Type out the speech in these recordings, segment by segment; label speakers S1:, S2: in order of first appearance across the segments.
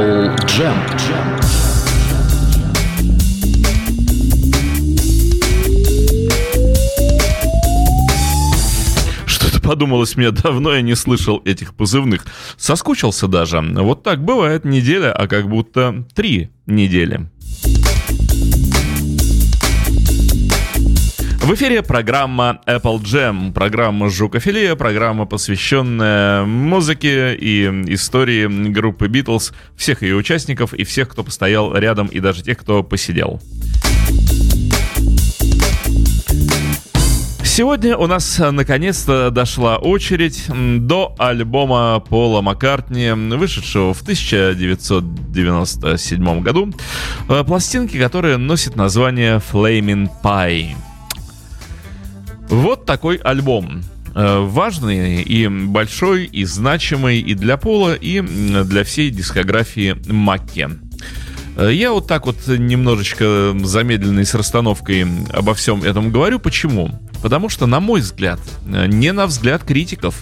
S1: Apple Jam.
S2: Подумалось мне, давно я не слышал этих позывных. Соскучился даже. Вот так бывает неделя, а как будто три недели. В эфире программа Apple Jam, программа «Жукофилия», программа, посвященная музыке и истории группы Beatles, всех ее участников и всех, кто постоял рядом, и даже тех, кто посидел. Сегодня у нас наконец-то дошла очередь до альбома Пола Маккартни, вышедшего в 1997 году, э, пластинки, которая носит название Flaming Pie. Вот такой альбом. Э, важный и большой, и значимый и для Пола, и для всей дискографии Макки. Э, я вот так вот немножечко замедленной с расстановкой обо всем этом говорю. Почему? Потому что, на мой взгляд, э, не на взгляд критиков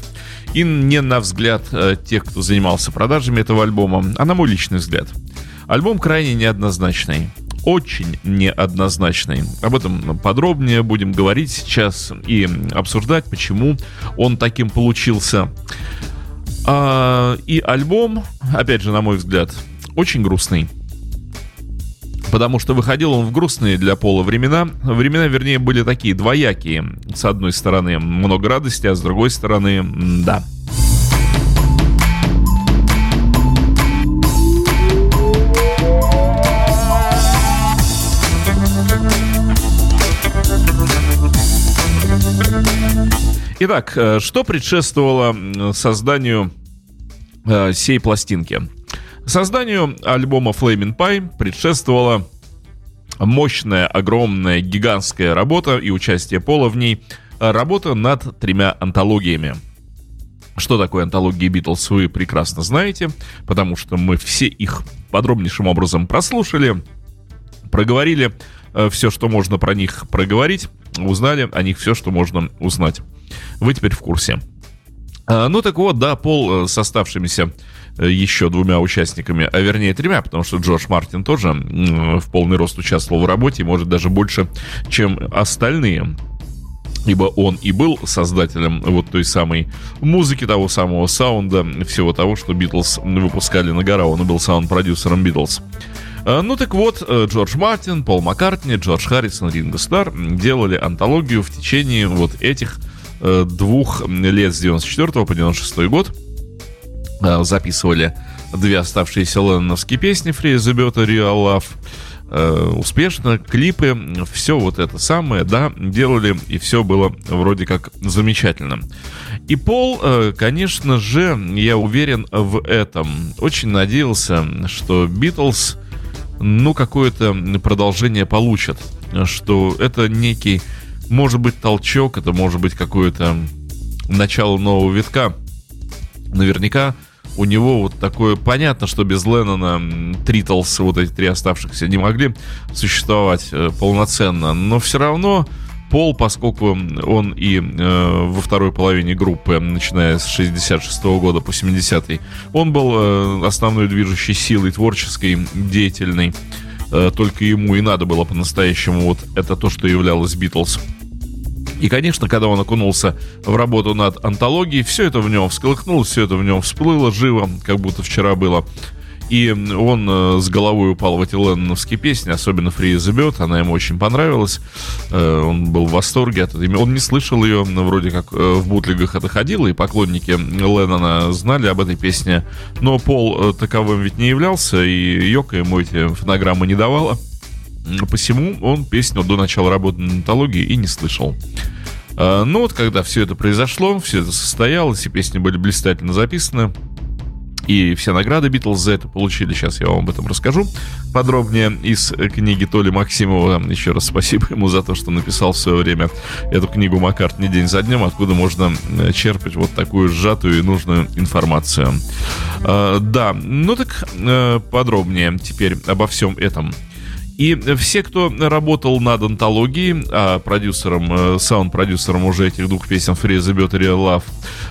S2: и не на взгляд тех, кто занимался продажами этого альбома, а на мой личный взгляд. Альбом крайне неоднозначный. Очень неоднозначный. Об этом подробнее будем говорить сейчас и обсуждать, почему он таким получился. А, и альбом, опять же, на мой взгляд, очень грустный. Потому что выходил он в грустные для Пола времена. Времена, вернее, были такие двоякие. С одной стороны, много радости, а с другой стороны, да. Итак, э, что предшествовало созданию э, сей пластинки? Созданию альбома Flaming Pie предшествовала мощная, огромная, гигантская работа и участие Пола в ней. Работа над тремя антологиями. Что такое антологии Битлз, вы прекрасно знаете, потому что мы все их подробнейшим образом прослушали, проговорили э, все, что можно про них проговорить, узнали о них все, что можно узнать. Вы теперь в курсе. А, ну так вот, да, Пол э, с оставшимися э, еще двумя участниками, а вернее тремя, потому что Джордж Мартин тоже в полный рост участвовал в работе, может даже больше, чем остальные ибо он и был создателем вот той самой музыки, того самого саунда, всего того, что Битлз выпускали на гора. Он и был саунд-продюсером Битлз. Ну так вот, э, Джордж Мартин, Пол Маккартни, Джордж Харрисон, Ринго Стар делали антологию в течение вот этих Э, двух лет с 94 по 96 год э, записывали две оставшиеся ленноновские песни Free the Better Real Love э, успешно, клипы, все вот это самое, да, делали, и все было вроде как замечательно. И Пол, конечно же, я уверен в этом, очень надеялся, что Битлз, ну, какое-то продолжение получат, что это некий может быть толчок, это может быть какое-то начало нового витка. Наверняка у него вот такое... Понятно, что без Леннона Тритлс, вот эти три оставшихся, не могли существовать э, полноценно, но все равно Пол, поскольку он и э, во второй половине группы, начиная с 66 -го года по 70-й, он был э, основной движущей силой творческой, деятельной. Э, только ему и надо было по-настоящему вот это то, что являлось Битлз. И, конечно, когда он окунулся в работу над антологией, все это в нем всколыхнулось, все это в нем всплыло живо, как будто вчера было. И он э, с головой упал в эти ленноновские песни, особенно Free Bird, она ему очень понравилась. Э, он был в восторге от этого. Он не слышал ее, вроде как э, в бутлигах это ходило, и поклонники Леннона знали об этой песне. Но Пол таковым ведь не являлся, и Йока ему эти фонограммы не давала. Посему он песню до начала работы на антологии и не слышал. Но ну вот когда все это произошло, все это состоялось, и песни были блистательно записаны, и все награды Битлз за это получили. Сейчас я вам об этом расскажу подробнее из книги Толи Максимова. Еще раз спасибо ему за то, что написал в свое время эту книгу Маккартни день за днем, откуда можно э, черпать вот такую сжатую и нужную информацию. А, да, ну так э, подробнее теперь обо всем этом. И все, кто работал над антологией, а продюсером, э, саунд-продюсером уже этих двух песен Free the Better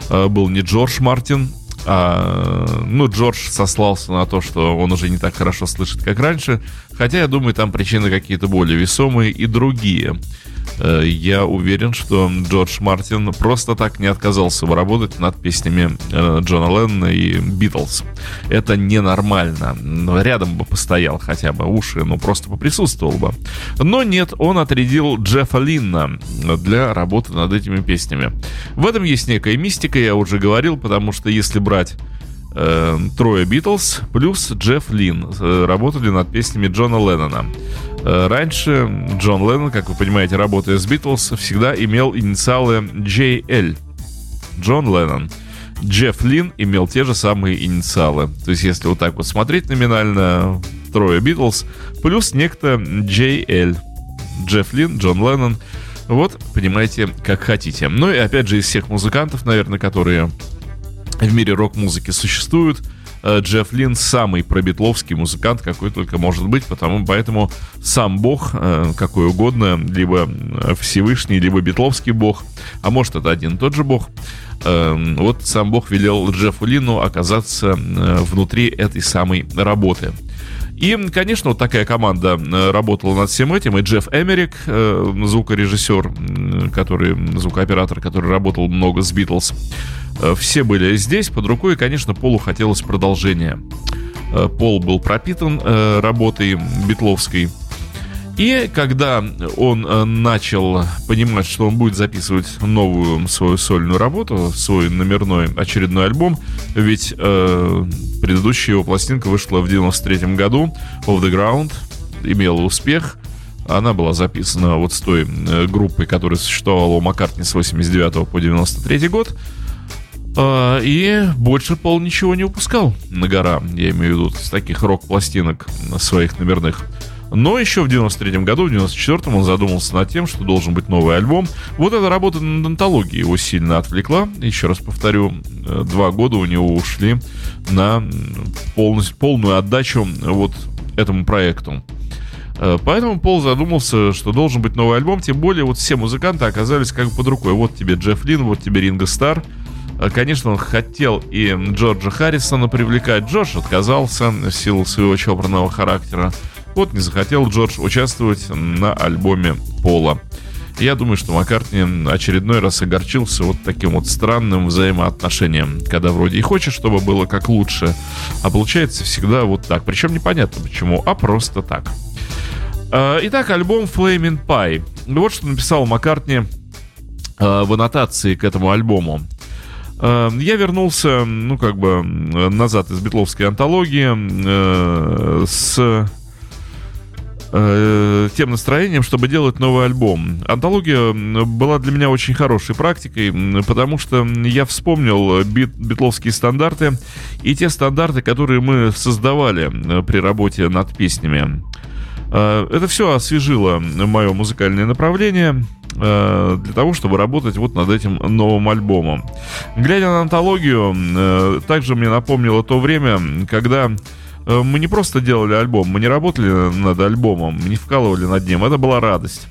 S2: Love был не Джордж Мартин, А, ну, Джордж сослался на то, что он уже не так хорошо слышит, как раньше. Хотя, я думаю, там причины какие-то более весомые и другие. Э, я уверен, что Джордж Мартин просто так не отказался бы работать над песнями э, Джона Леннона и Битлз. Это ненормально. Рядом бы постоял хотя бы уши, ну просто поприсутствовал бы. Но нет, он отрядил Джеффа Линна для работы над этими песнями. В этом есть некая мистика, я уже говорил, потому что если брать э, трое Битлз плюс Джефф Лин э, работали над песнями Джона Леннона. Э, раньше Джон Леннон, как вы понимаете, работая с Битлз, всегда имел инициалы JL. Джон Леннон. Джефф Лин имел те же самые инициалы. То есть, если вот так вот смотреть номинально, трое Битлз, плюс некто JL. Джефф Лин, Джон Леннон. Вот, понимаете, как хотите. Ну и опять же, из всех музыкантов, наверное, которые в мире рок-музыки существуют. Э, Джефф Лин самый пробитловский музыкант, какой только может быть, потому поэтому сам бог, э, какой угодно, либо Всевышний, либо битловский бог, а может это один и тот же бог, э, вот сам бог велел Джеффу Лину оказаться внутри этой самой работы. И, конечно, вот такая команда работала над всем этим. И Джефф Эмерик, звукорежиссер, который, звукооператор, который работал много с Битлз, Э, все были здесь под рукой, и, конечно, Полу хотелось продолжения. Э, Пол был пропитан э, работой битловской. И когда он начал понимать, что он будет записывать новую свою сольную работу, свой номерной очередной альбом, ведь э, предыдущая его пластинка вышла в 93 году, Off the Ground, имела успех, она была записана вот с той группой, которая существовала у Маккартни с 89 по 93 год. А, и больше Пол ничего не упускал на гора, я имею в виду, с таких рок-пластинок своих номерных. Но еще в 93 году, в 94 он задумался над тем, что должен быть новый альбом. Вот эта работа над антологией его сильно отвлекла. Еще раз повторю, э, два года у него ушли на полностью, полную отдачу вот этому проекту. Э, поэтому Пол задумался, что должен быть новый альбом, тем более вот все музыканты оказались как бы под рукой. Вот тебе Джефф Лин, вот тебе Ринго Стар, Э, конечно, он хотел и Джорджа Харрисона привлекать. Джордж отказался в силу своего чопорного характера. Вот не захотел Джордж участвовать на альбоме Пола. Я думаю, что Маккартни очередной раз огорчился вот таким вот странным взаимоотношением, когда вроде и хочет, чтобы было как лучше, а получается всегда вот так. Причем непонятно почему, а просто так. Э, итак, альбом Flaming Pie. Вот что написал Маккартни э, в аннотации к этому альбому. Эм, я вернулся, ну, как бы, назад из битловской антологии э, с э, тем настроением, чтобы делать новый альбом. Антология была для меня очень хорошей практикой, потому что я вспомнил бит, битловские стандарты и те стандарты, которые мы создавали э, при работе над песнями. Э, это все освежило мое музыкальное направление э, для того, чтобы работать вот над этим новым альбомом. Глядя на антологию, также мне напомнило то время, когда мы не просто делали альбом, мы не работали над альбомом, не вкалывали над ним. Это была радость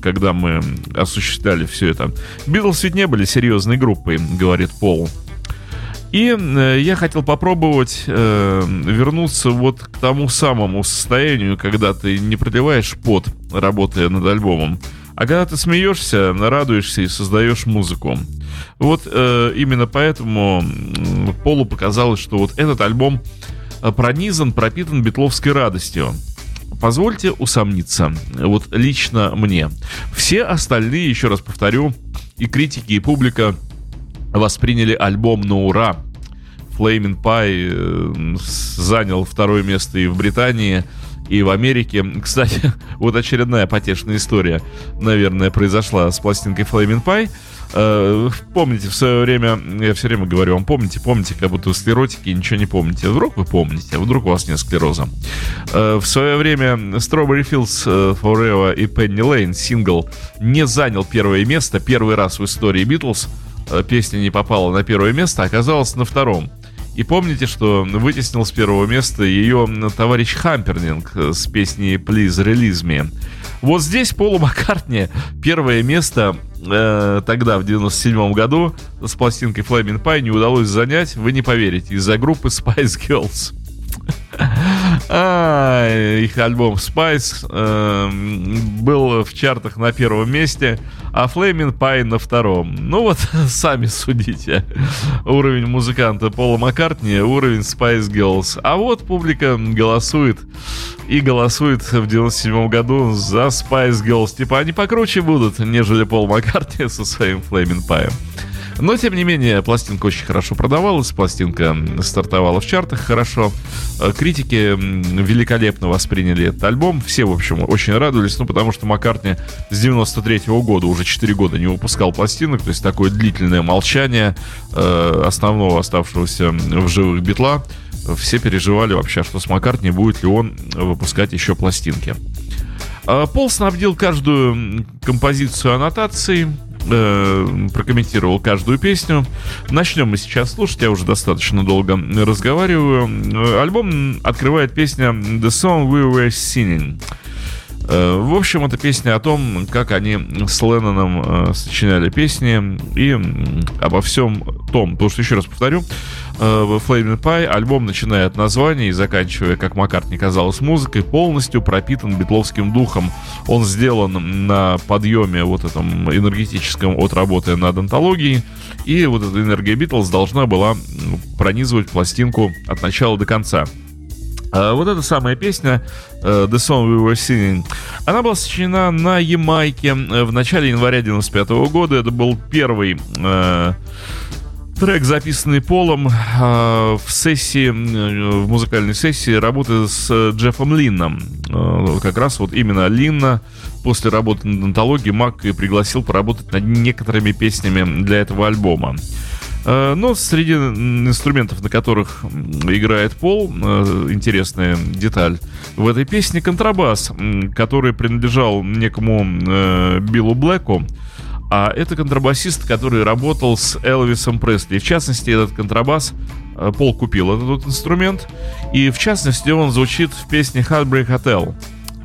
S2: когда мы осуществляли все это. Битлз ведь не были серьезной группой, говорит Пол. И э, я хотел попробовать э, вернуться вот к тому самому состоянию, когда ты не проливаешь пот, работая над альбомом, а когда ты смеешься, радуешься и создаешь музыку. Вот э, именно поэтому э, Полу показалось, что вот этот альбом э, пронизан, пропитан битловской радостью. Позвольте усомниться, вот лично мне. Все остальные, еще раз повторю, и критики, и публика восприняли альбом на ура. Flaming Pie э, занял второе место и в Британии, и в Америке. Кстати, вот очередная потешная история, наверное, произошла с пластинкой Flaming Pie. Э, помните, в свое время, я все время говорю вам, помните, помните, как будто вы склеротики ничего не помните. Вдруг вы помните, а вдруг у вас нет склероза. Э, в свое время Strawberry Fields Forever и Penny Lane сингл не занял первое место, первый раз в истории Битлз – Э, песня не попала на первое место, оказалась на втором. И помните, что вытеснил с первого места ее товарищ Хампернинг с песней «Please Release Me». Вот здесь Полу Маккартни первое место э, тогда, в 97 году, с пластинкой Flaming Pie не удалось занять, вы не поверите, из-за группы Spice Girls. А, их альбом Spice э, был в чартах на первом месте, а Flaming Pie на втором. Ну вот, сами судите. Уровень музыканта Пола Маккартни, уровень Spice Girls. А вот публика голосует и голосует в 97 году за Spice Girls. Типа они покруче будут, нежели Пол Маккартни со своим Flaming Pie. Но, тем не менее, пластинка очень хорошо продавалась, пластинка стартовала в чартах хорошо. Э, критики великолепно восприняли этот альбом. Все, в общем, очень радовались, ну, потому что Маккартни с 93 -го года, уже 4 года не выпускал пластинок, то есть такое длительное молчание э, основного оставшегося в живых битла. Все переживали вообще, что с Маккартни будет ли он выпускать еще пластинки. Э, Пол снабдил каждую композицию аннотацией, э, прокомментировал каждую песню. Начнем мы сейчас слушать, я уже достаточно долго разговариваю. Э, альбом открывает песня The Song We Were Singing. Э, в общем, это песня о том, как они с Ленноном э, сочиняли песни и обо всем том. Потому что, еще раз повторю, э, Flaming Pie альбом, начиная от названия и заканчивая, как Маккартни казалось, музыкой, полностью пропитан битловским духом. Он сделан на подъеме вот этом энергетическом от работы над антологией. И вот эта энергия Битлз должна была пронизывать пластинку от начала до конца. А вот эта самая песня uh, The Song We Were Singing, она была сочинена на Ямайке э, в начале января 95 года. Это был первый uh, трек, записанный Полом uh, в сессии, в музыкальной сессии работы с Джеффом Линном. Как раз вот именно Линна после работы над антологией Мак и пригласил поработать над некоторыми песнями для этого альбома. Э, но среди инструментов, на которых играет Пол, э, интересная деталь в этой песне контрабас, который принадлежал некому э, Биллу Блэку. А это контрабасист, который работал с Элвисом Пресли. В частности, этот контрабас Пол купил этот инструмент. И в частности, он звучит в песне Heartbreak Hotel.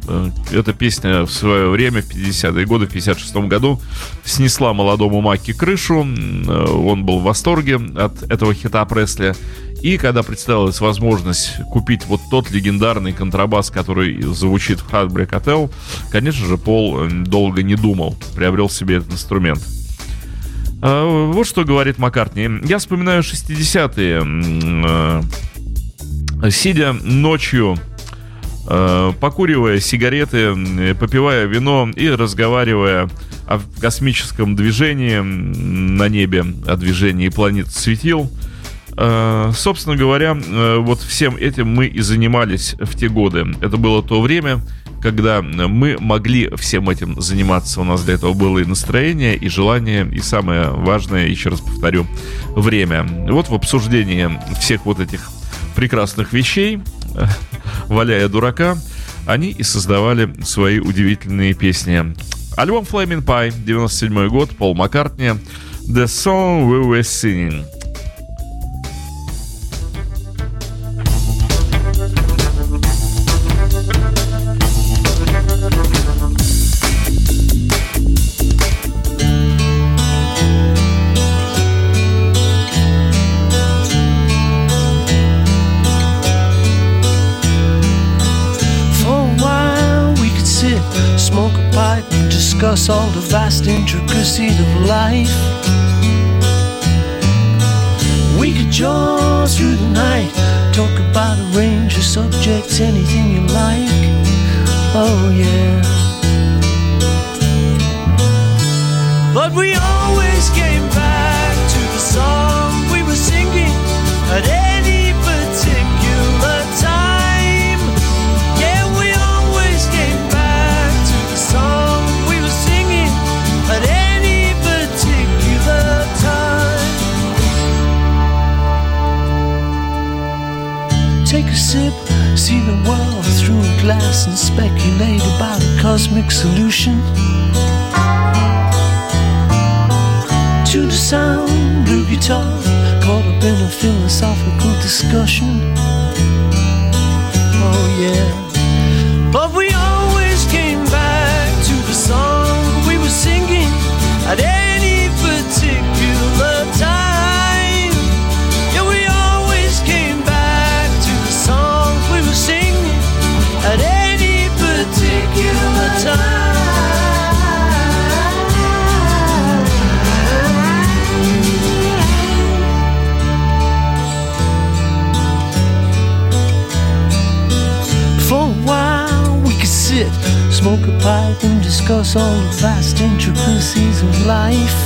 S2: Э, эта песня в свое время, в 50-е годы, в 56 году, снесла молодому Маки крышу. Э, он был в восторге от этого хита Пресли. И когда представилась возможность купить вот тот легендарный контрабас, который звучит в Heartbreak Hotel, конечно же, Пол э, долго не думал, приобрел себе этот инструмент. Вот что говорит Маккартни. Я вспоминаю 60-е. Сидя ночью покуривая сигареты, попивая вино и разговаривая о космическом движении на небе, о движении планет светил. Э, собственно говоря, э, вот всем этим мы и занимались в те годы. Это было то время, когда мы могли всем этим заниматься. У нас для этого было и настроение, и желание, и самое важное, еще раз повторю, время. Вот в обсуждении всех вот этих прекрасных вещей валяя дурака, они и создавали свои удивительные песни. Альбом Flaming Pie, 97 год, Пол Маккартни, The Song We Were Singing –
S3: all the vast intricacies of life. We could jaw through the night, talk about a range of subjects, anything you like. Oh, yeah. Take a sip, see the world through a glass, and speculate about a cosmic solution. To the sound, blue guitar, caught up in a philosophical discussion. Oh, yeah. But we always came back to the song we were singing at smoke a pipe, and discuss all the vast intricacies of life.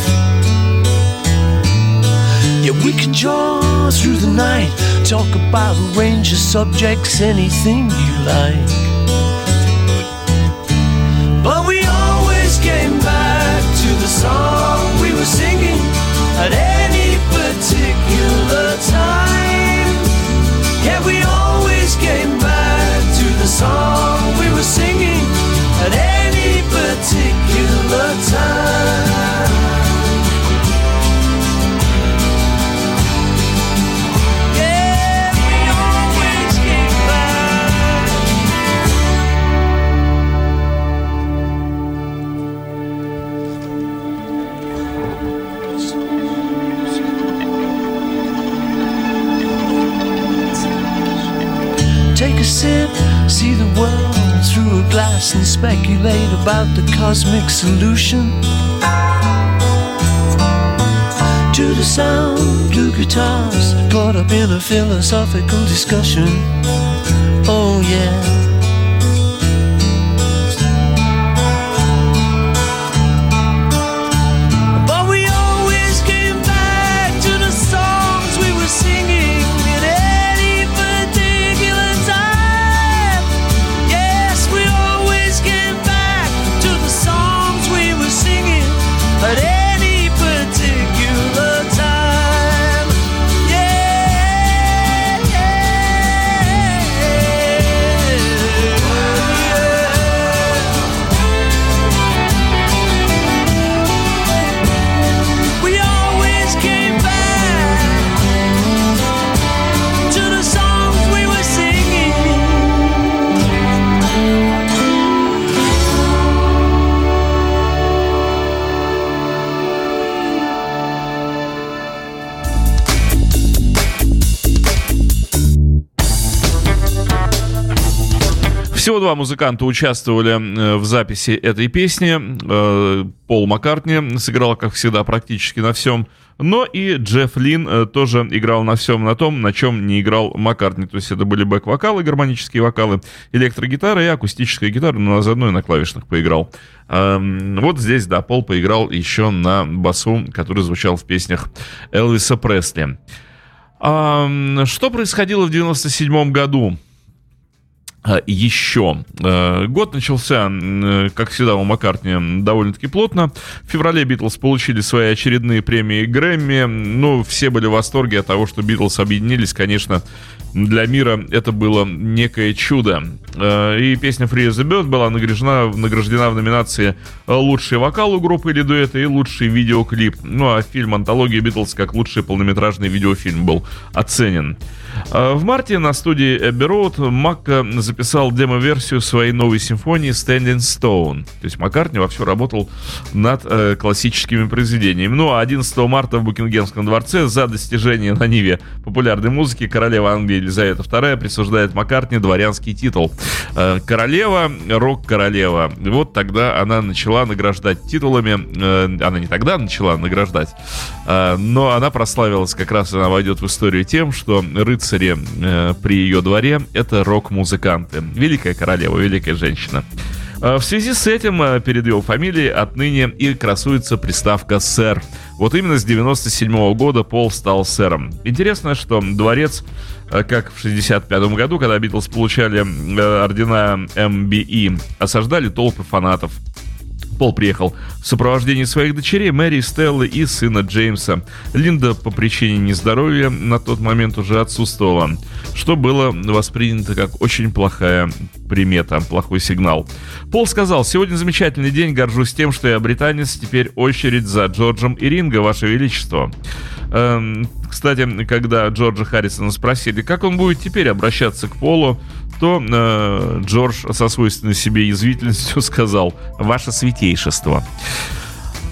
S3: Yeah, we could jaw through the night, talk about a range of subjects, anything you like. But we always came back to the song we were singing at any particular time. Yeah, we always came back to the song at any particular time. Yeah, we always came back. Take a sip, see the world through a glass, and speculate about the cosmic solution. To the sound of guitars, caught up in a philosophical discussion. Oh, yeah.
S2: Всего два музыканта участвовали э, в записи этой песни. Э, Пол Маккартни сыграл, как всегда, практически на всем. Но и Джефф Лин э, тоже играл на всем на том, на чем не играл Маккартни. То есть это были бэк-вокалы, гармонические вокалы, электрогитара и акустическая гитара, но заодно и на клавишных поиграл. Эм, Вот здесь, да, Пол поиграл еще на басу, который звучал в песнях Элвиса Пресли. Ам, Что происходило в 97 году? А, еще. Э, Год начался, э, как всегда, у Маккартни довольно-таки плотно. В феврале Битлз получили свои очередные премии Грэмми. Ну, все были в восторге от того, что Битлз объединились. Конечно, для мира это было некое чудо. Э, И песня Free as Bird была награждена, награждена в номинации «Лучший вокал у группы или дуэта» и «Лучший видеоклип». Ну, а фильм «Антология Битлз» как лучший полнометражный видеофильм был оценен. Э, В марте на студии Abbey Road Макка записал демо-версию своей новой симфонии Standing Stone. То есть Маккартни вовсю работал над э, классическими произведениями. Ну а 11 марта в Букингемском дворце за достижение на Ниве популярной музыки королева Англии Елизавета II присуждает Маккартни дворянский титул. Э, королева, рок-королева. Вот тогда она начала награждать титулами. э, она не тогда начала награждать, э, но она прославилась, как раз она войдет в историю тем, что рыцари э, при ее дворе это рок-музыканты. Великая королева, великая женщина. Э, В связи с этим э, перед его фамилией отныне и красуется приставка «сэр». Вот именно с 97 года Пол стал сэром. Интересно, что дворец, э, как в 65 году, когда Битлз получали ордена MBE, осаждали толпы фанатов. Пол приехал в сопровождении своих дочерей Мэри, Стеллы и сына Джеймса. Линда по причине нездоровья на тот момент уже отсутствовала, что было воспринято как очень плохая примета, плохой сигнал. Пол сказал, сегодня замечательный день, горжусь тем, что я британец, теперь очередь за Джорджем и Ринго, Ваше Величество. Эм, кстати, когда Джорджа Харрисона спросили, как он будет теперь обращаться к Полу, то э, Джордж со свойственной себе язвительностью сказал «Ваше святейшество».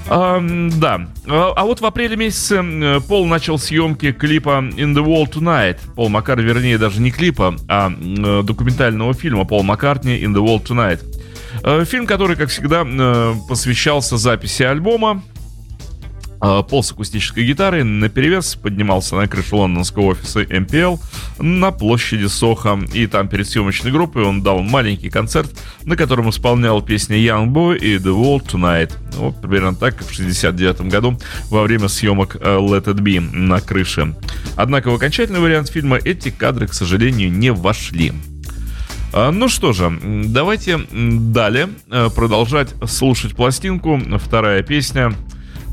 S2: А, да. А, вот в апреле месяце э, Пол начал съемки клипа In the Wall Tonight. Пол Маккар, вернее, даже не клипа, а э, документального фильма Пол Маккартни In the Wall Tonight. Э, фильм, который, как всегда, посвящался записи альбома. А, пол с акустической гитарой на перевес поднимался на крышу лондонского офиса MPL на площади Соха. И там перед съемочной группой он дал маленький концерт, на котором исполнял песни Young Boy и The World Tonight. Вот примерно так, как в 69 году во время съемок э, Let It Be на крыше. Однако в окончательный вариант фильма эти кадры, к сожалению, не вошли. А, ну что же, давайте далее э, продолжать слушать пластинку. Вторая песня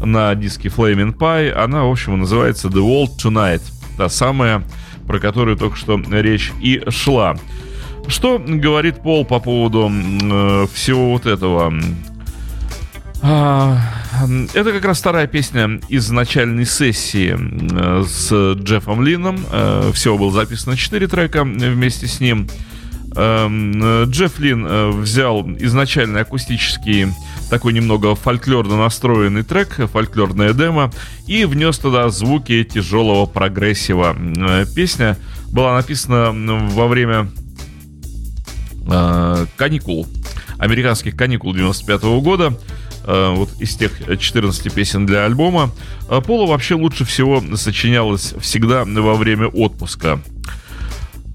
S2: на диске Flaming Pie. Она, в общем, называется The World Tonight. Та самая, про которую только что речь и шла. Что говорит Пол по поводу э, всего вот этого? А, это как раз вторая песня из начальной сессии э, с Джеффом Лином. Э, всего было записано 4 трека вместе с ним. Джефф Лин э, взял изначальный акустический такой немного фольклорно настроенный трек, фольклорная демо, и внес туда звуки тяжелого прогрессива. Э, песня была написана во время э, каникул, американских каникул 95 -го года, э, вот из тех 14 песен для альбома. Э, Пола вообще лучше всего сочинялась всегда во время отпуска.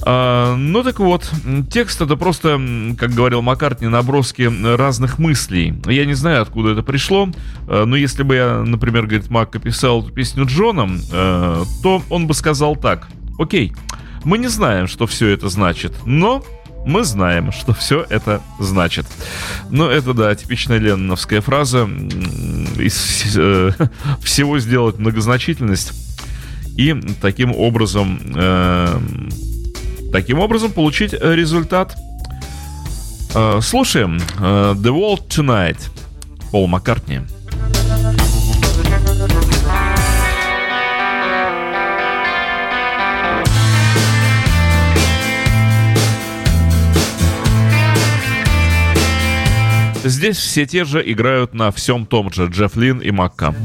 S2: А, ну так вот, текст это просто, как говорил Маккартни, наброски разных мыслей. Я не знаю, откуда это пришло, а, но если бы я, например, говорит, Макка писал эту песню Джоном, а, то он бы сказал так. Окей, мы не знаем, что все это значит, но мы знаем, что все это значит. Ну, это, да, типичная ленноновская фраза. Из э, всего сделать многозначительность. И таким образом э, таким образом получить э, результат. Э, слушаем э, The World Tonight Пол Маккартни. Здесь все те же играют на всем том же Джефф Лин и Макка.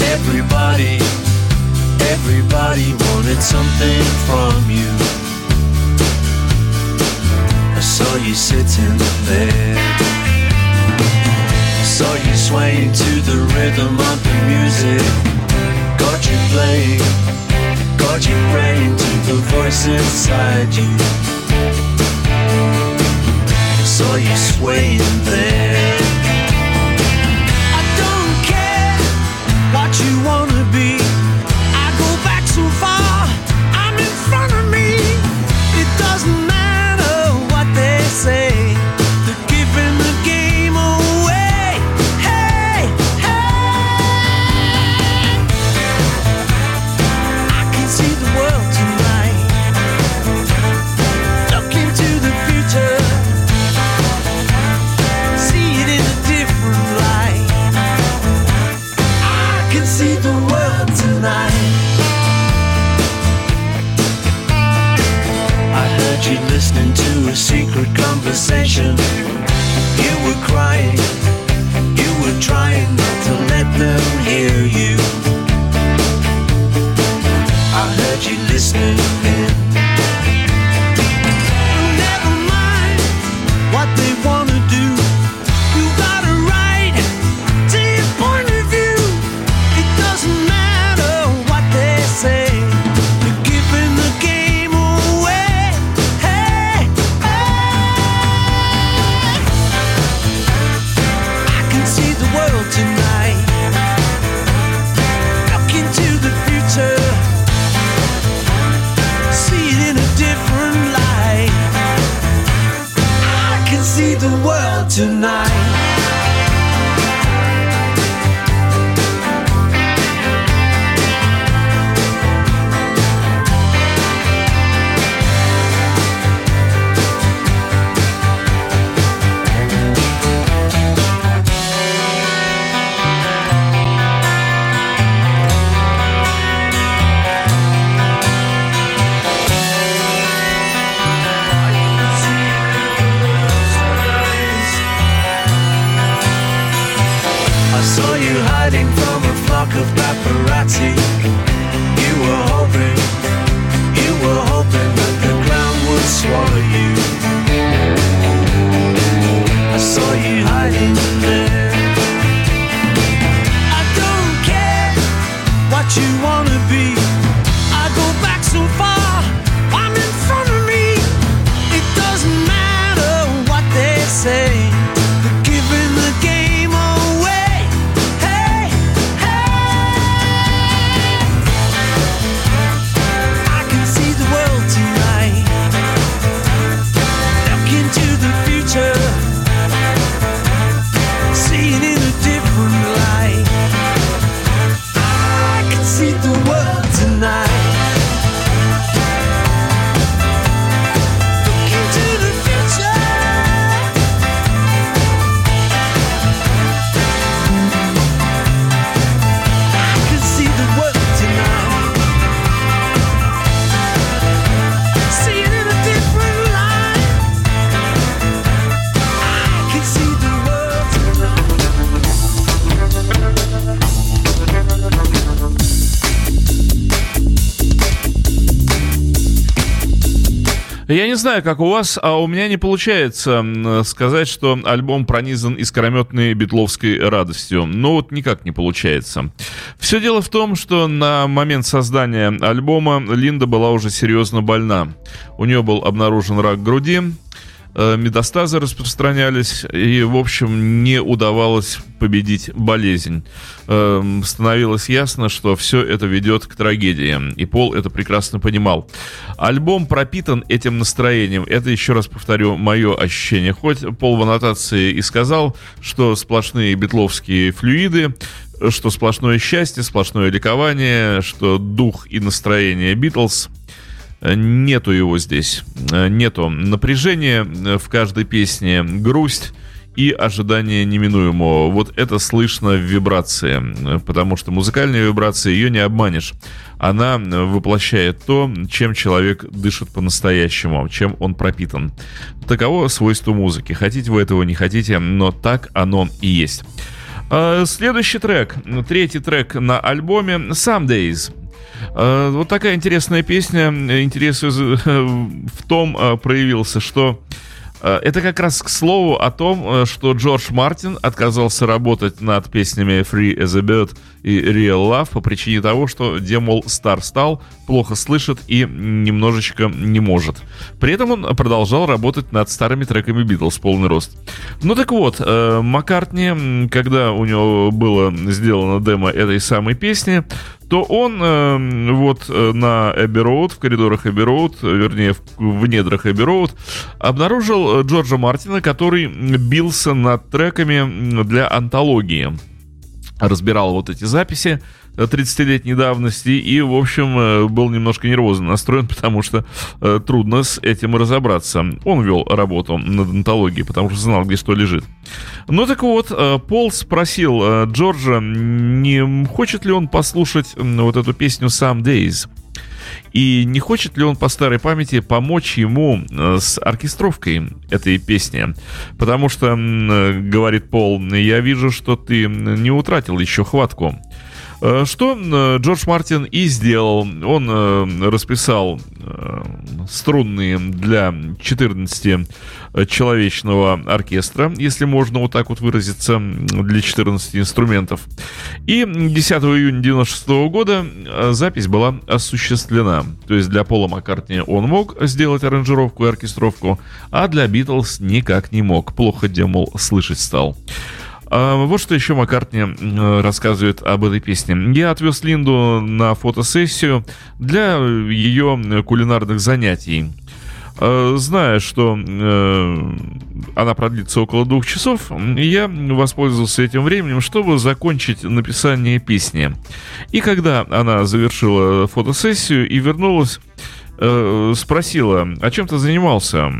S2: Everybody Everybody wanted something from you. I saw you sitting there. I saw you swaying to the rhythm of the music. Got you playing, got you praying to the voice inside you. I saw you swaying there. Conversation. You were crying, you were trying not to let them hear you. I heard you listening tonight. Знаю, как у вас, а у меня не получается сказать, что альбом пронизан искрометной битловской радостью. Ну вот никак не получается. Все дело в том, что на момент создания альбома Линда была уже серьезно больна. У нее был обнаружен рак груди, э, метастазы распространялись, и, в общем, не удавалось победить болезнь. Эм, Становилось ясно, что все это ведет к трагедии, и Пол это прекрасно понимал. Альбом пропитан этим настроением, это, еще раз повторю, мое ощущение. Хоть Пол в аннотации и сказал, что сплошные битловские флюиды, что сплошное счастье, сплошное ликование, что дух и настроение Битлз Нету его здесь. Э, Нету напряжения э, в каждой песне, грусть и ожидание неминуемого. Вот это слышно в вибрации, э, потому что музыкальная вибрация, ее не обманешь. Она э, воплощает то, чем человек дышит по-настоящему, чем он пропитан. Таково свойство музыки. Хотите вы этого, не хотите, но так оно и есть. Следующий трек, третий трек на альбоме «Some Days». Э, Вот такая интересная песня. Интерес в том э, проявился, что э, это как раз к слову о том, что Джордж Мартин отказался работать над песнями Free as a Bird и Real Love по причине того, что, демол, стар стал, плохо слышит и немножечко не может. При этом он продолжал работать над старыми треками Битлз полный рост. Ну так вот, Маккартни, когда у него было сделано демо этой самой песни, то он э, вот на Эбби Роуд, в коридорах Эбби Роуд, э, вернее, в, в недрах Эбби Роуд, обнаружил э, Джорджа Мартина, который бился над треками для антологии. Разбирал вот эти записи 30-летней давности и, в общем, э, был немножко нервозно настроен, потому что э, трудно с этим разобраться. Он вел работу над антологией, потому что знал, где что лежит. Ну так вот, э, Пол спросил э, Джорджа, не хочет ли он послушать м, вот эту песню «Some Days». И не хочет ли он по старой памяти помочь ему э, с оркестровкой этой песни? Потому что, э, говорит Пол, я вижу, что ты не утратил еще хватку. Э, Что Джордж Мартин и сделал. Он э, расписал э, струнные для 14 человечного оркестра, если можно вот так вот выразиться, для 14 инструментов. И 10 июня 96 года запись была осуществлена. То есть для Пола Маккартни он мог сделать аранжировку и оркестровку, а для Битлз никак не мог. Плохо, демол, слышать стал. А, Вот что еще Маккартни э, рассказывает об этой песне. Я отвез Линду на фотосессию для ее кулинарных занятий. Э, Зная, что э, она продлится около двух часов, я воспользовался этим временем, чтобы закончить написание песни. И когда она завершила фотосессию и вернулась, э, спросила, о чем ты занимался,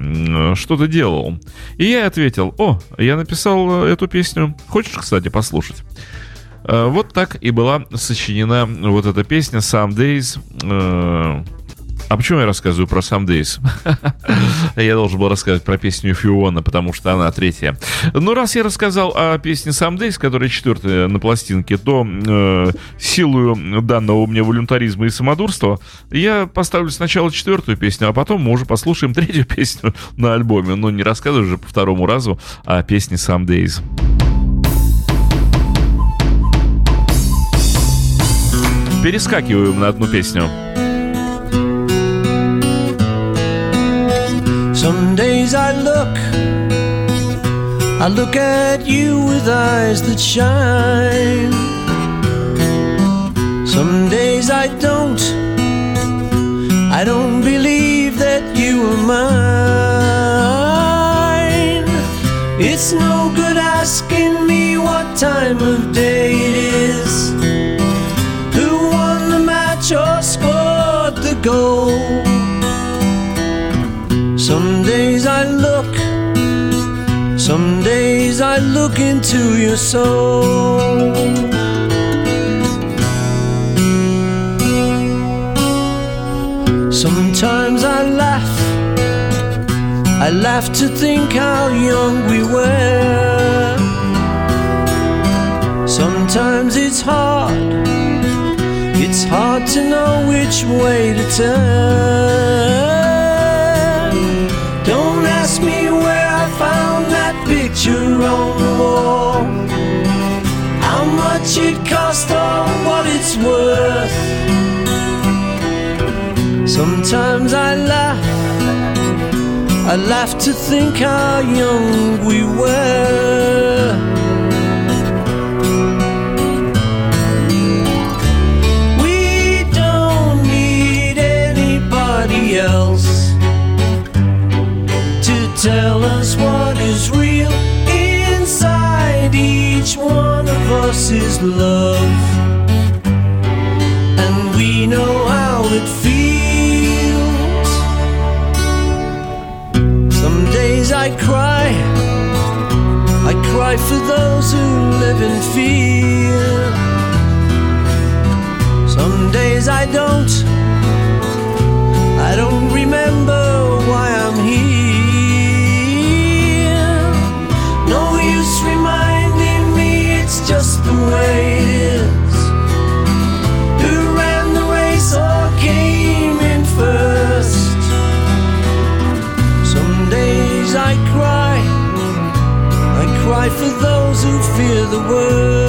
S2: что ты делал. И я ответил, о, я написал эту песню. Хочешь, кстати, послушать? Э, Вот так и была сочинена вот эта песня «Some Days». Э, А почему я рассказываю про Some Days? я должен был рассказать про песню Фиона, потому что она третья. Ну, раз я рассказал о песне Some Days, которая четвертая на пластинке, то э, силою данного у меня волюнтаризма и самодурства я поставлю сначала четвертую песню, а потом мы уже послушаем третью песню на альбоме. Но не рассказываю же по второму разу о песне Some Days. Перескакиваем на одну песню.
S3: Some days I look, I look at you with eyes that shine. Some days I don't, I don't believe that you are mine. It's no good asking me what time of day look into your soul. Sometimes I laugh, I laugh to think how young we were. Sometimes it's hard, it's hard to know which way to turn. Picture on the wall. How much it cost or what it's worth. Sometimes I laugh, I laugh to think how young we were. We don't need anybody else to tell us what is real inside each one of us is love. And we know how it feels. Some days i cry. I cry for those who live in fear. Some days i don't. I don't remember For those who fear the worst.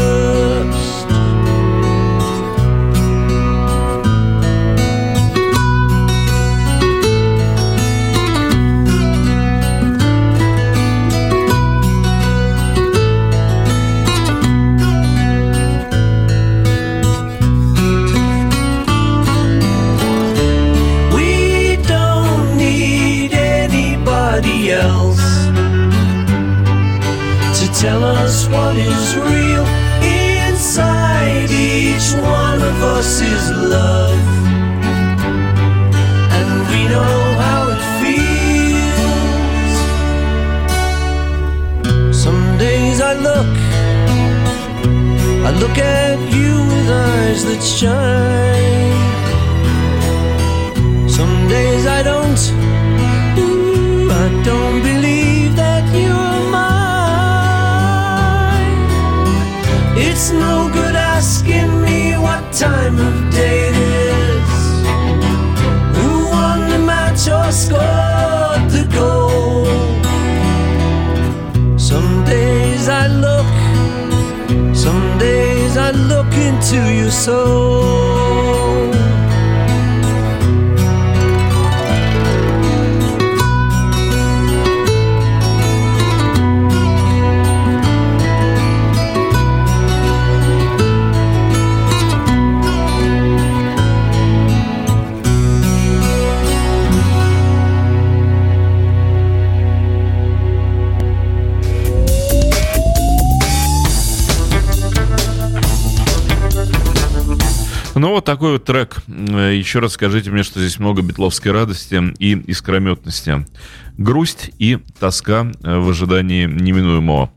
S2: Еще раз скажите мне, что здесь много битловской радости и искрометности. Грусть и тоска э, в ожидании неминуемого.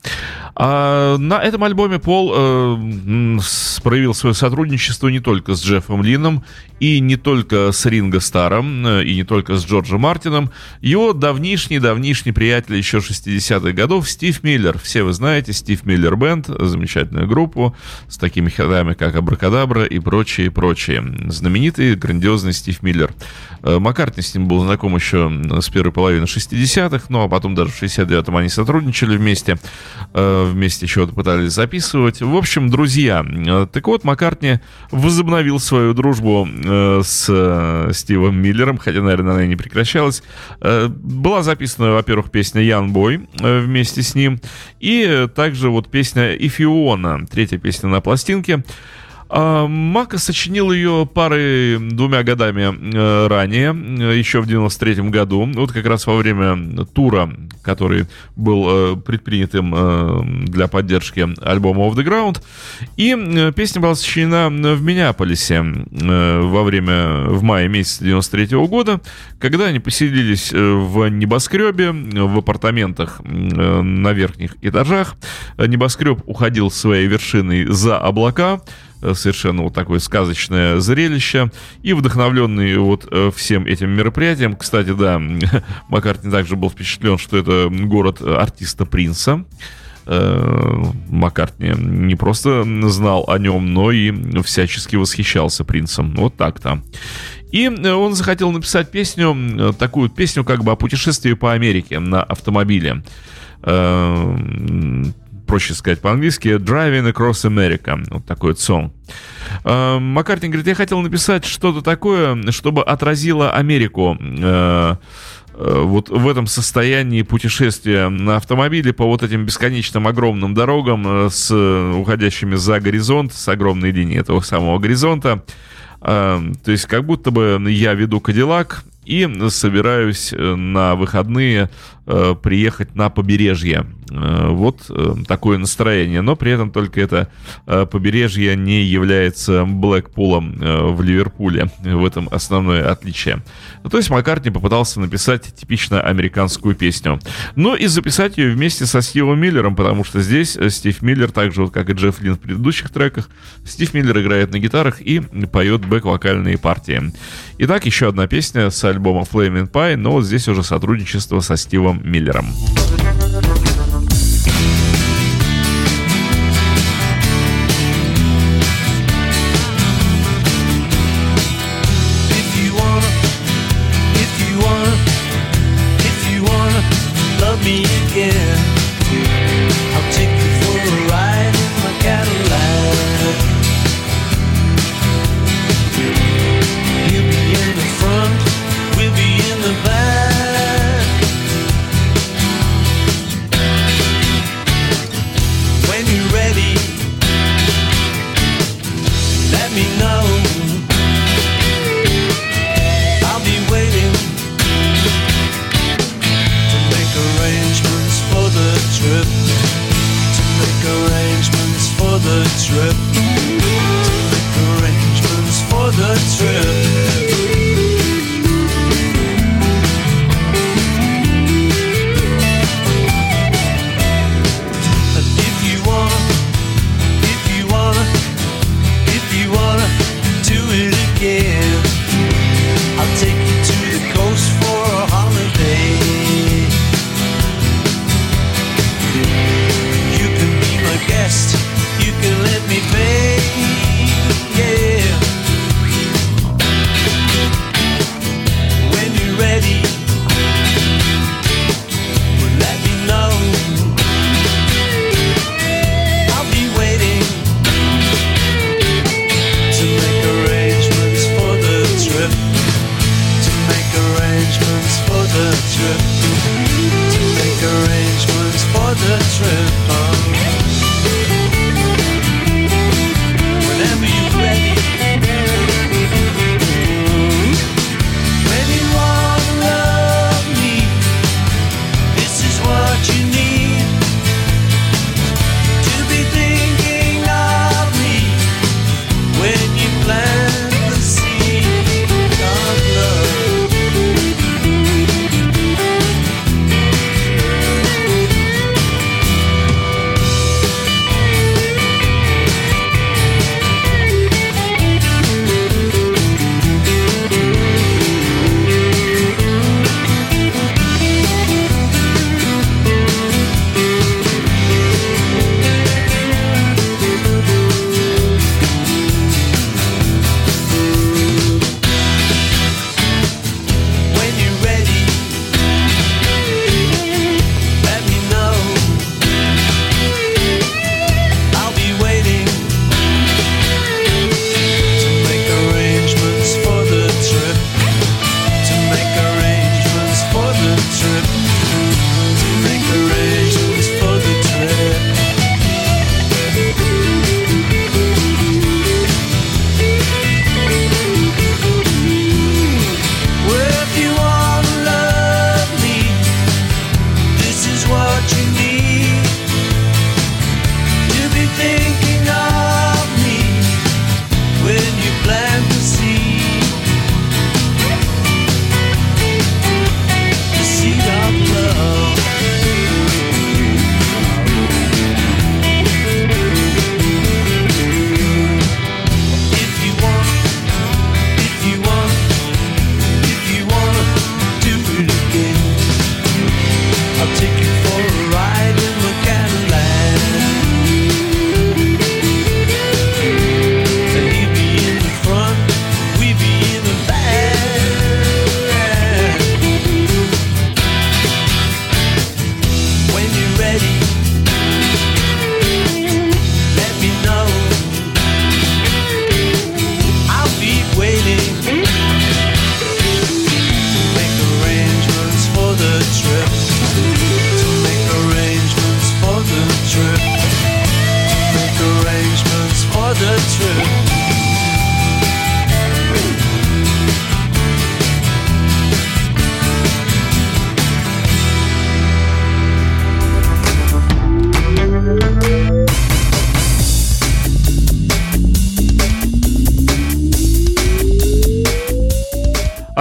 S2: А на этом альбоме Пол э, проявил свое сотрудничество не только с Джеффом Лином, и не только с Ринго Старом, э, и не только с Джорджем Мартином. Его давнишний-давнишний приятель еще 60-х годов Стив Миллер. Все вы знаете, Стив Миллер Бенд, замечательную группу с такими хитами, как Абракадабра и прочее, прочее. Знаменитый, грандиозный Стив Миллер. Э, Маккартни с ним был знаком еще с первой половины 60-х 60-х, ну а потом даже в 69-м они сотрудничали вместе, э, вместе чего-то пытались записывать. В общем, друзья, э, так вот, Маккартни возобновил свою дружбу э, с э, Стивом Миллером, хотя, наверное, она и не прекращалась. Была записана, во-первых, песня «Ян Бой» вместе с ним, и также вот песня «Ифиона», третья песня на пластинке. А, Мака сочинил ее пары двумя годами э, ранее, э, еще в 93 году, вот как раз во время тура, который был э, предпринятым для поддержки альбома Off the Ground. И песня была сочинена в Миннеаполисе во время, в мае месяце 93 года, когда они поселились в небоскребе, в апартаментах на верхних этажах. Небоскреб уходил своей вершиной за облака, совершенно вот такое сказочное зрелище. И вдохновленный вот э, всем этим мероприятием, кстати, да, Маккартни также был впечатлен, что это город артиста Принца. Э, Маккартни не просто знал о нем, но и всячески восхищался принцем. Вот так-то. И он захотел написать песню, такую песню как бы о путешествии по Америке на автомобиле проще сказать по-английски, Driving Across America. Вот такой вот сон. Э, Маккартни говорит, я хотел написать что-то такое, чтобы отразило Америку э, э, вот в этом состоянии путешествия на автомобиле по вот этим бесконечным огромным дорогам с уходящими за горизонт, с огромной линией этого самого горизонта. То есть как будто бы я веду Кадиллак и собираюсь на выходные приехать на побережье Э, вот э, такое настроение. Но при этом только это э, побережье не является Блэкпулом в Ливерпуле. В этом основное отличие. То есть Маккартни попытался написать типично американскую песню. Но и записать ее вместе со Стивом Миллером, потому что здесь Стив Миллер, так же вот как и Джефф Лин в предыдущих треках, Стив Миллер играет на гитарах и поет бэк-вокальные партии. Итак, еще одна песня с альбома Flaming Pie, но вот здесь уже сотрудничество со Стивом Миллером. trip.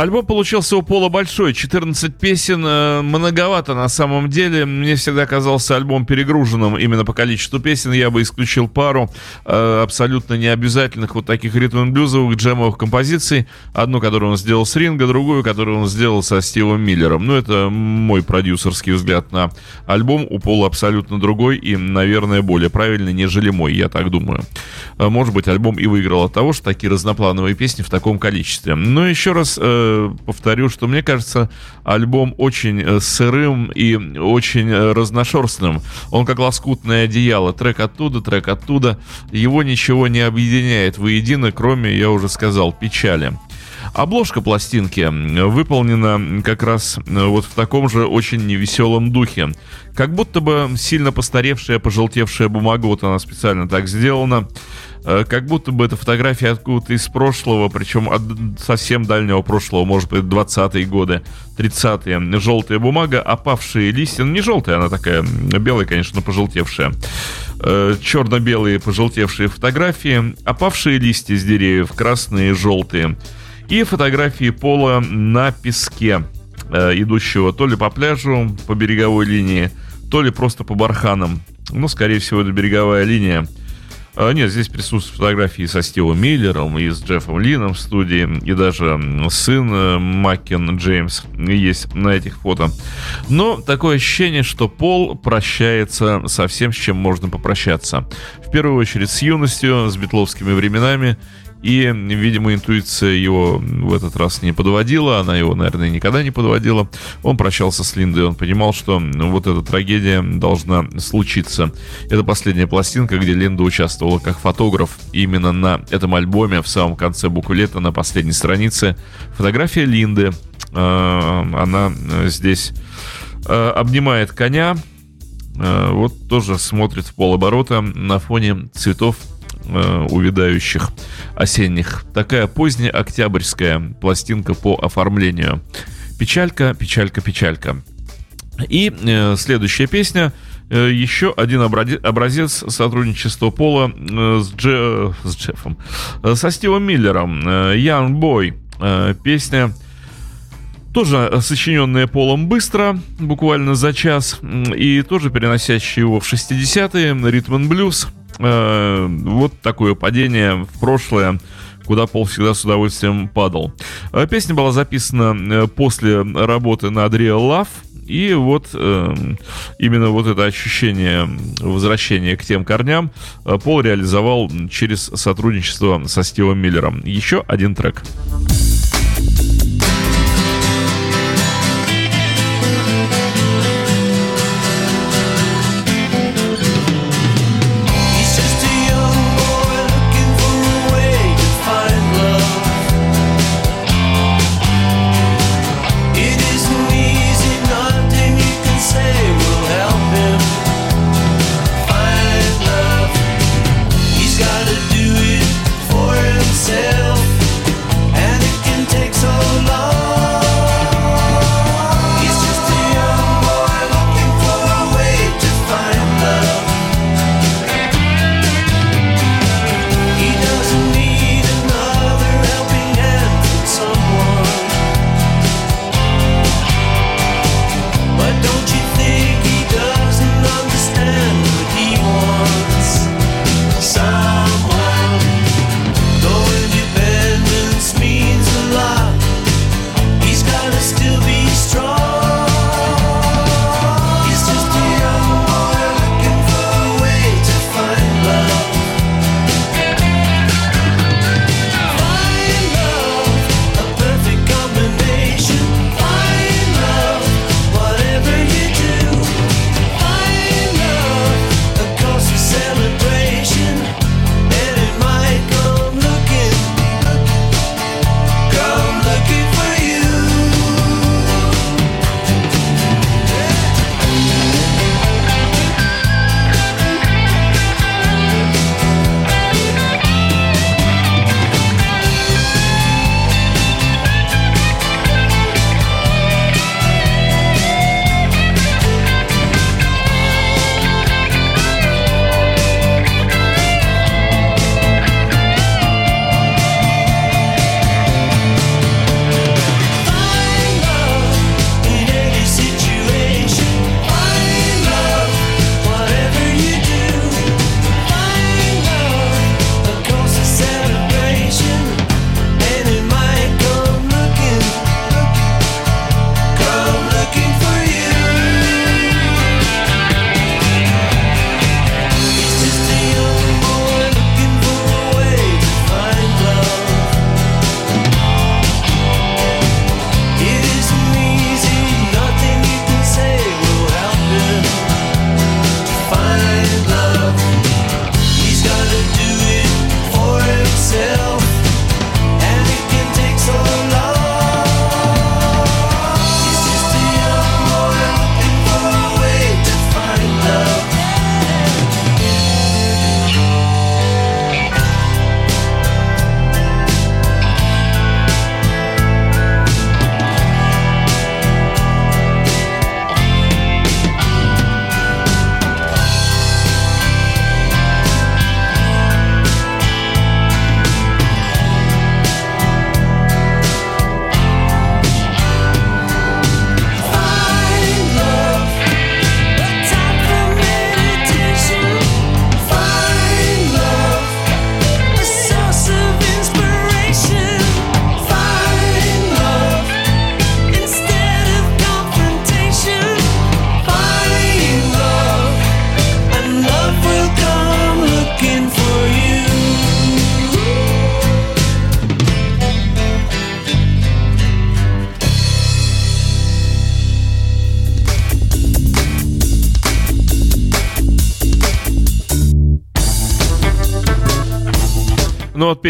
S2: Альбом получился у Пола большой, 14 песен, э, многовато на самом деле. Мне всегда казался альбом перегруженным именно по количеству песен. Я бы исключил пару э, абсолютно необязательных вот таких ритм-блюзовых джемовых композиций. Одну, которую он сделал с Ринга, другую, которую он сделал со Стивом Миллером. Ну, это мой продюсерский взгляд на альбом. У Пола абсолютно другой и, наверное, более правильный, нежели мой, я так думаю. Э, может быть, альбом и выиграл от того, что такие разноплановые песни в таком количестве. Но еще раз повторю, что мне кажется, альбом очень э, сырым и очень э, разношерстным. Он как лоскутное одеяло. Трек оттуда, трек оттуда. Его ничего не объединяет воедино, кроме, я уже сказал, печали. Обложка пластинки выполнена как раз э, вот в таком же очень невеселом духе. Как будто бы сильно постаревшая, пожелтевшая бумага, вот она специально так сделана. Э, как будто бы это фотография откуда-то из прошлого, причем от совсем дальнего прошлого, может быть, 20-е годы, 30-е. Желтая бумага, опавшие листья, ну не желтая, она такая белая, конечно, но пожелтевшая. Э, черно-белые пожелтевшие фотографии, опавшие листья с деревьев, красные, желтые. И фотографии пола на песке, э, идущего то ли по пляжу, по береговой линии, то ли просто по барханам. Ну, скорее всего, это береговая линия. А, нет, здесь присутствуют фотографии со Стивом Миллером и с Джеффом Лином в студии, и даже сын э, Маккен Джеймс есть на этих фото. Но такое ощущение, что Пол прощается со всем, с чем можно попрощаться. В первую очередь с юностью, с битловскими временами и, видимо, интуиция его в этот раз не подводила, она его, наверное, никогда не подводила. Он прощался с Линдой, он понимал, что ну, вот эта трагедия должна случиться. Это последняя пластинка, где Линда участвовала как фотограф. И именно на этом альбоме в самом конце буклета на последней странице фотография Линды. Э, она здесь э, обнимает коня, э, вот тоже смотрит в полоборота на фоне цветов э, увядающих осенних. Такая поздняя октябрьская пластинка по оформлению. Печалька, печалька, печалька. И э, следующая песня э, еще один образец сотрудничества Пола э, с, Дже, с Джеффом, э, со Стивом Миллером. Young Boy. Песня тоже сочиненная Полом быстро, буквально за час, и тоже переносящая его в 60-е, ритм блюз. Э, вот такое падение в прошлое куда Пол всегда с удовольствием падал. Э, песня была записана э, после работы над Real Love, и вот э, именно вот это ощущение возвращения к тем корням э, Пол реализовал через сотрудничество со Стивом Миллером. Еще один трек.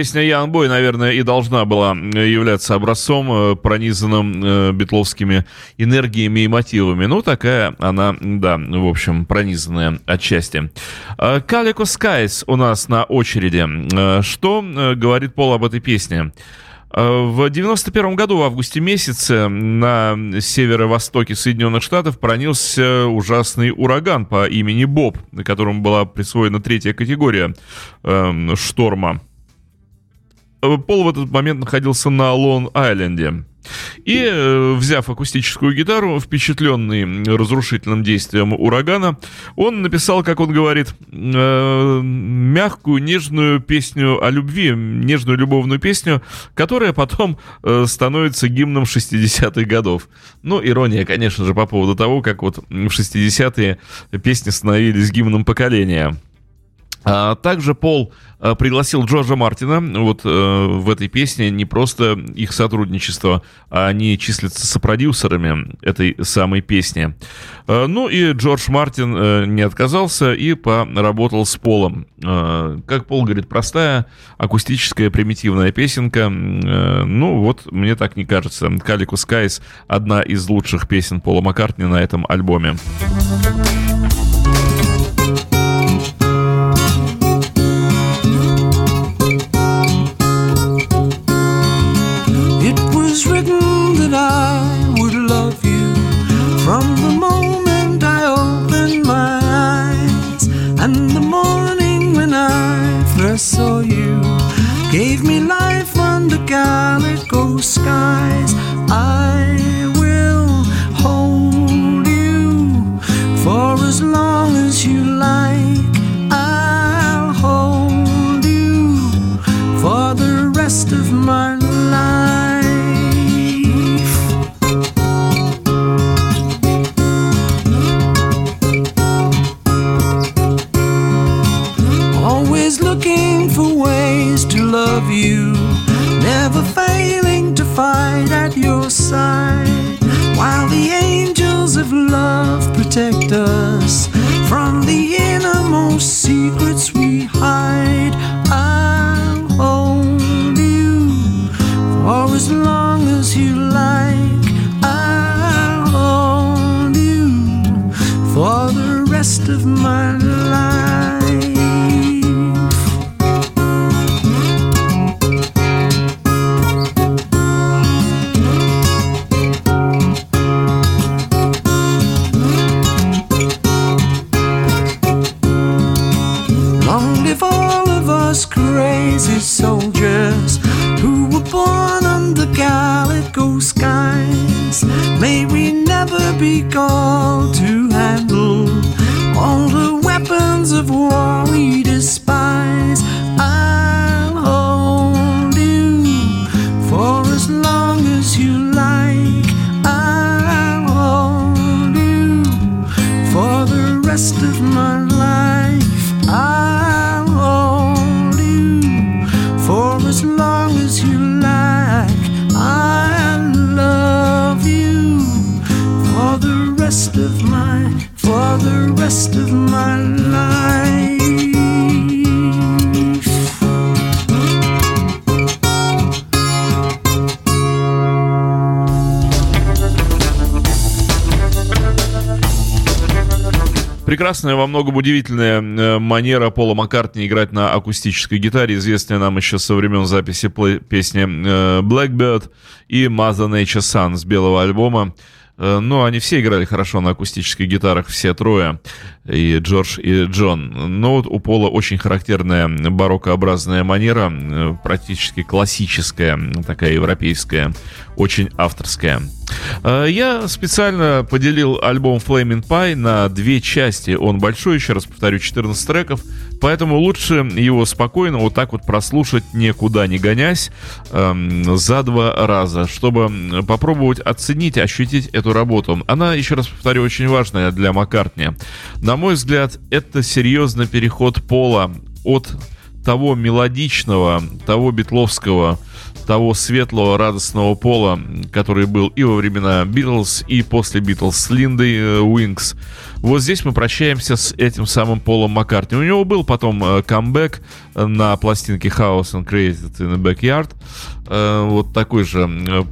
S2: Песня Ян Бой, наверное, и должна была являться образцом, э, пронизанным э, битловскими энергиями и мотивами. Ну, такая она, да, в общем, пронизанная отчасти. Calico Skies у нас на очереди. Что говорит Пол об этой песне? В 91 году, в августе месяце, на северо-востоке Соединенных Штатов пронесся ужасный ураган по имени Боб, которому была присвоена третья категория э, шторма. Пол в этот момент находился на Лон-Айленде. И, э, взяв акустическую гитару, впечатленный разрушительным действием урагана, он написал, как он говорит, э, мягкую, нежную песню о любви, нежную любовную песню, которая потом э, становится гимном 60-х годов. Ну, ирония, конечно же, по поводу того, как вот в 60-е песни становились гимном поколения. А также Пол а, пригласил Джорджа Мартина вот э, в этой песне не просто их сотрудничество, а они числятся сопродюсерами этой самой песни. А, ну и Джордж Мартин э, не отказался и поработал с Полом. Как Пол говорит, простая акустическая примитивная песенка. Ну вот, мне так не кажется. Calico Skies одна из лучших песен Пола Маккартни на этом альбоме.
S3: written that I would love you from the moment I opened my eyes. And the morning when I first saw you gave me life under calico skies. I will hold you for as long as you like.
S2: Прекрасная, во многом удивительная э, манера Пола Маккартни играть на акустической гитаре, известная нам еще со времен записи песни э, Blackbird и Mother Nature Sun с белого альбома. Э, Но они все играли хорошо на акустических гитарах, все трое, и Джордж, и Джон. Но вот у Пола очень характерная бароккообразная манера, э, практически классическая, такая европейская, очень авторская. Э, Я специально поделил альбом Flaming Pie на две части. Он большой, еще раз повторю, 14 треков, поэтому лучше его спокойно вот так вот прослушать, никуда не гонясь, эм, за два раза, чтобы попробовать оценить, ощутить эту работу. Она, еще раз повторю, очень важная для Маккартни. На мой взгляд, это серьезный переход Пола от того мелодичного, того битловского, того светлого, радостного пола, который был и во времена Битлз, и после Битлз с Линдой Уинкс. Вот здесь мы прощаемся с этим самым Полом Маккартни. У него был потом э, камбэк на пластинке House and Created in the Backyard. Э, вот такой же э,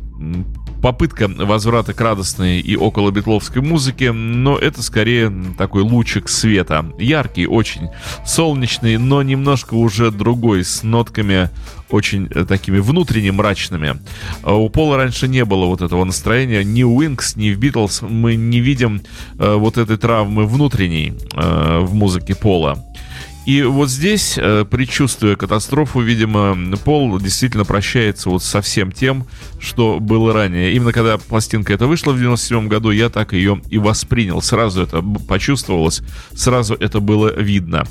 S2: попытка возврата к радостной и около битловской музыке, но это скорее такой лучик света. Яркий, очень солнечный, но немножко уже другой, с нотками очень э, такими внутренне мрачными. А у Пола раньше не было вот этого настроения. Ни у Уинкс, ни в Битлз мы не видим э, вот этой травмы внутренней э, в музыке Пола. И вот здесь, э, предчувствуя катастрофу, видимо, Пол действительно прощается вот со всем тем, что было ранее. Именно когда пластинка эта вышла в 97 году, я так ее и воспринял. Сразу это почувствовалось, сразу это было видно.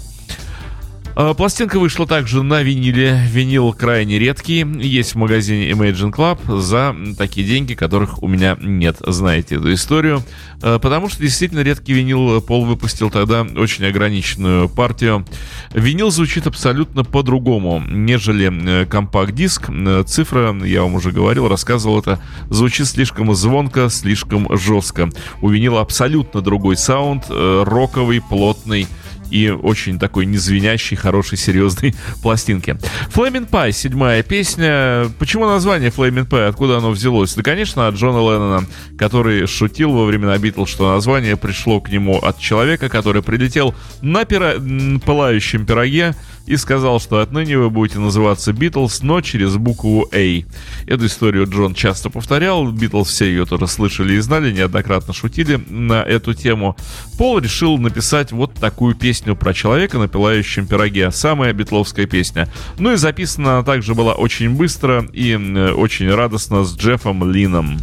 S2: А, пластинка вышла также на виниле. Винил крайне редкий. Есть в магазине Imagine Club за такие деньги, которых у меня нет. Знаете эту историю. А, потому что действительно редкий винил Пол выпустил тогда очень ограниченную партию. Винил звучит абсолютно по-другому, нежели э, компакт-диск. Э, цифра, я вам уже говорил, рассказывал это, звучит слишком звонко, слишком жестко. У винила абсолютно другой саунд, э, роковый, плотный, и очень такой незвенящий, хороший, серьезной пластинки. Flaming Pie, седьмая песня. Почему название Flaming Pie? Откуда оно взялось? Да, конечно, от Джона Леннона, который шутил во времена Битлз, что название пришло к нему от человека, который прилетел на пира... пылающем пироге и сказал, что отныне вы будете называться Битлз, но через букву A. Эту историю Джон часто повторял, Битлз все ее тоже слышали и знали, неоднократно шутили на эту тему. Пол решил написать вот такую песню про человека на пилающем пироге, самая битловская песня. Ну и записана она также была очень быстро и очень радостно с Джеффом Лином.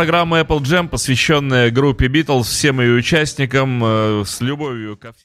S2: Программа Apple Jam, посвященная группе Beatles, всем ее участникам, э, с любовью ко всем.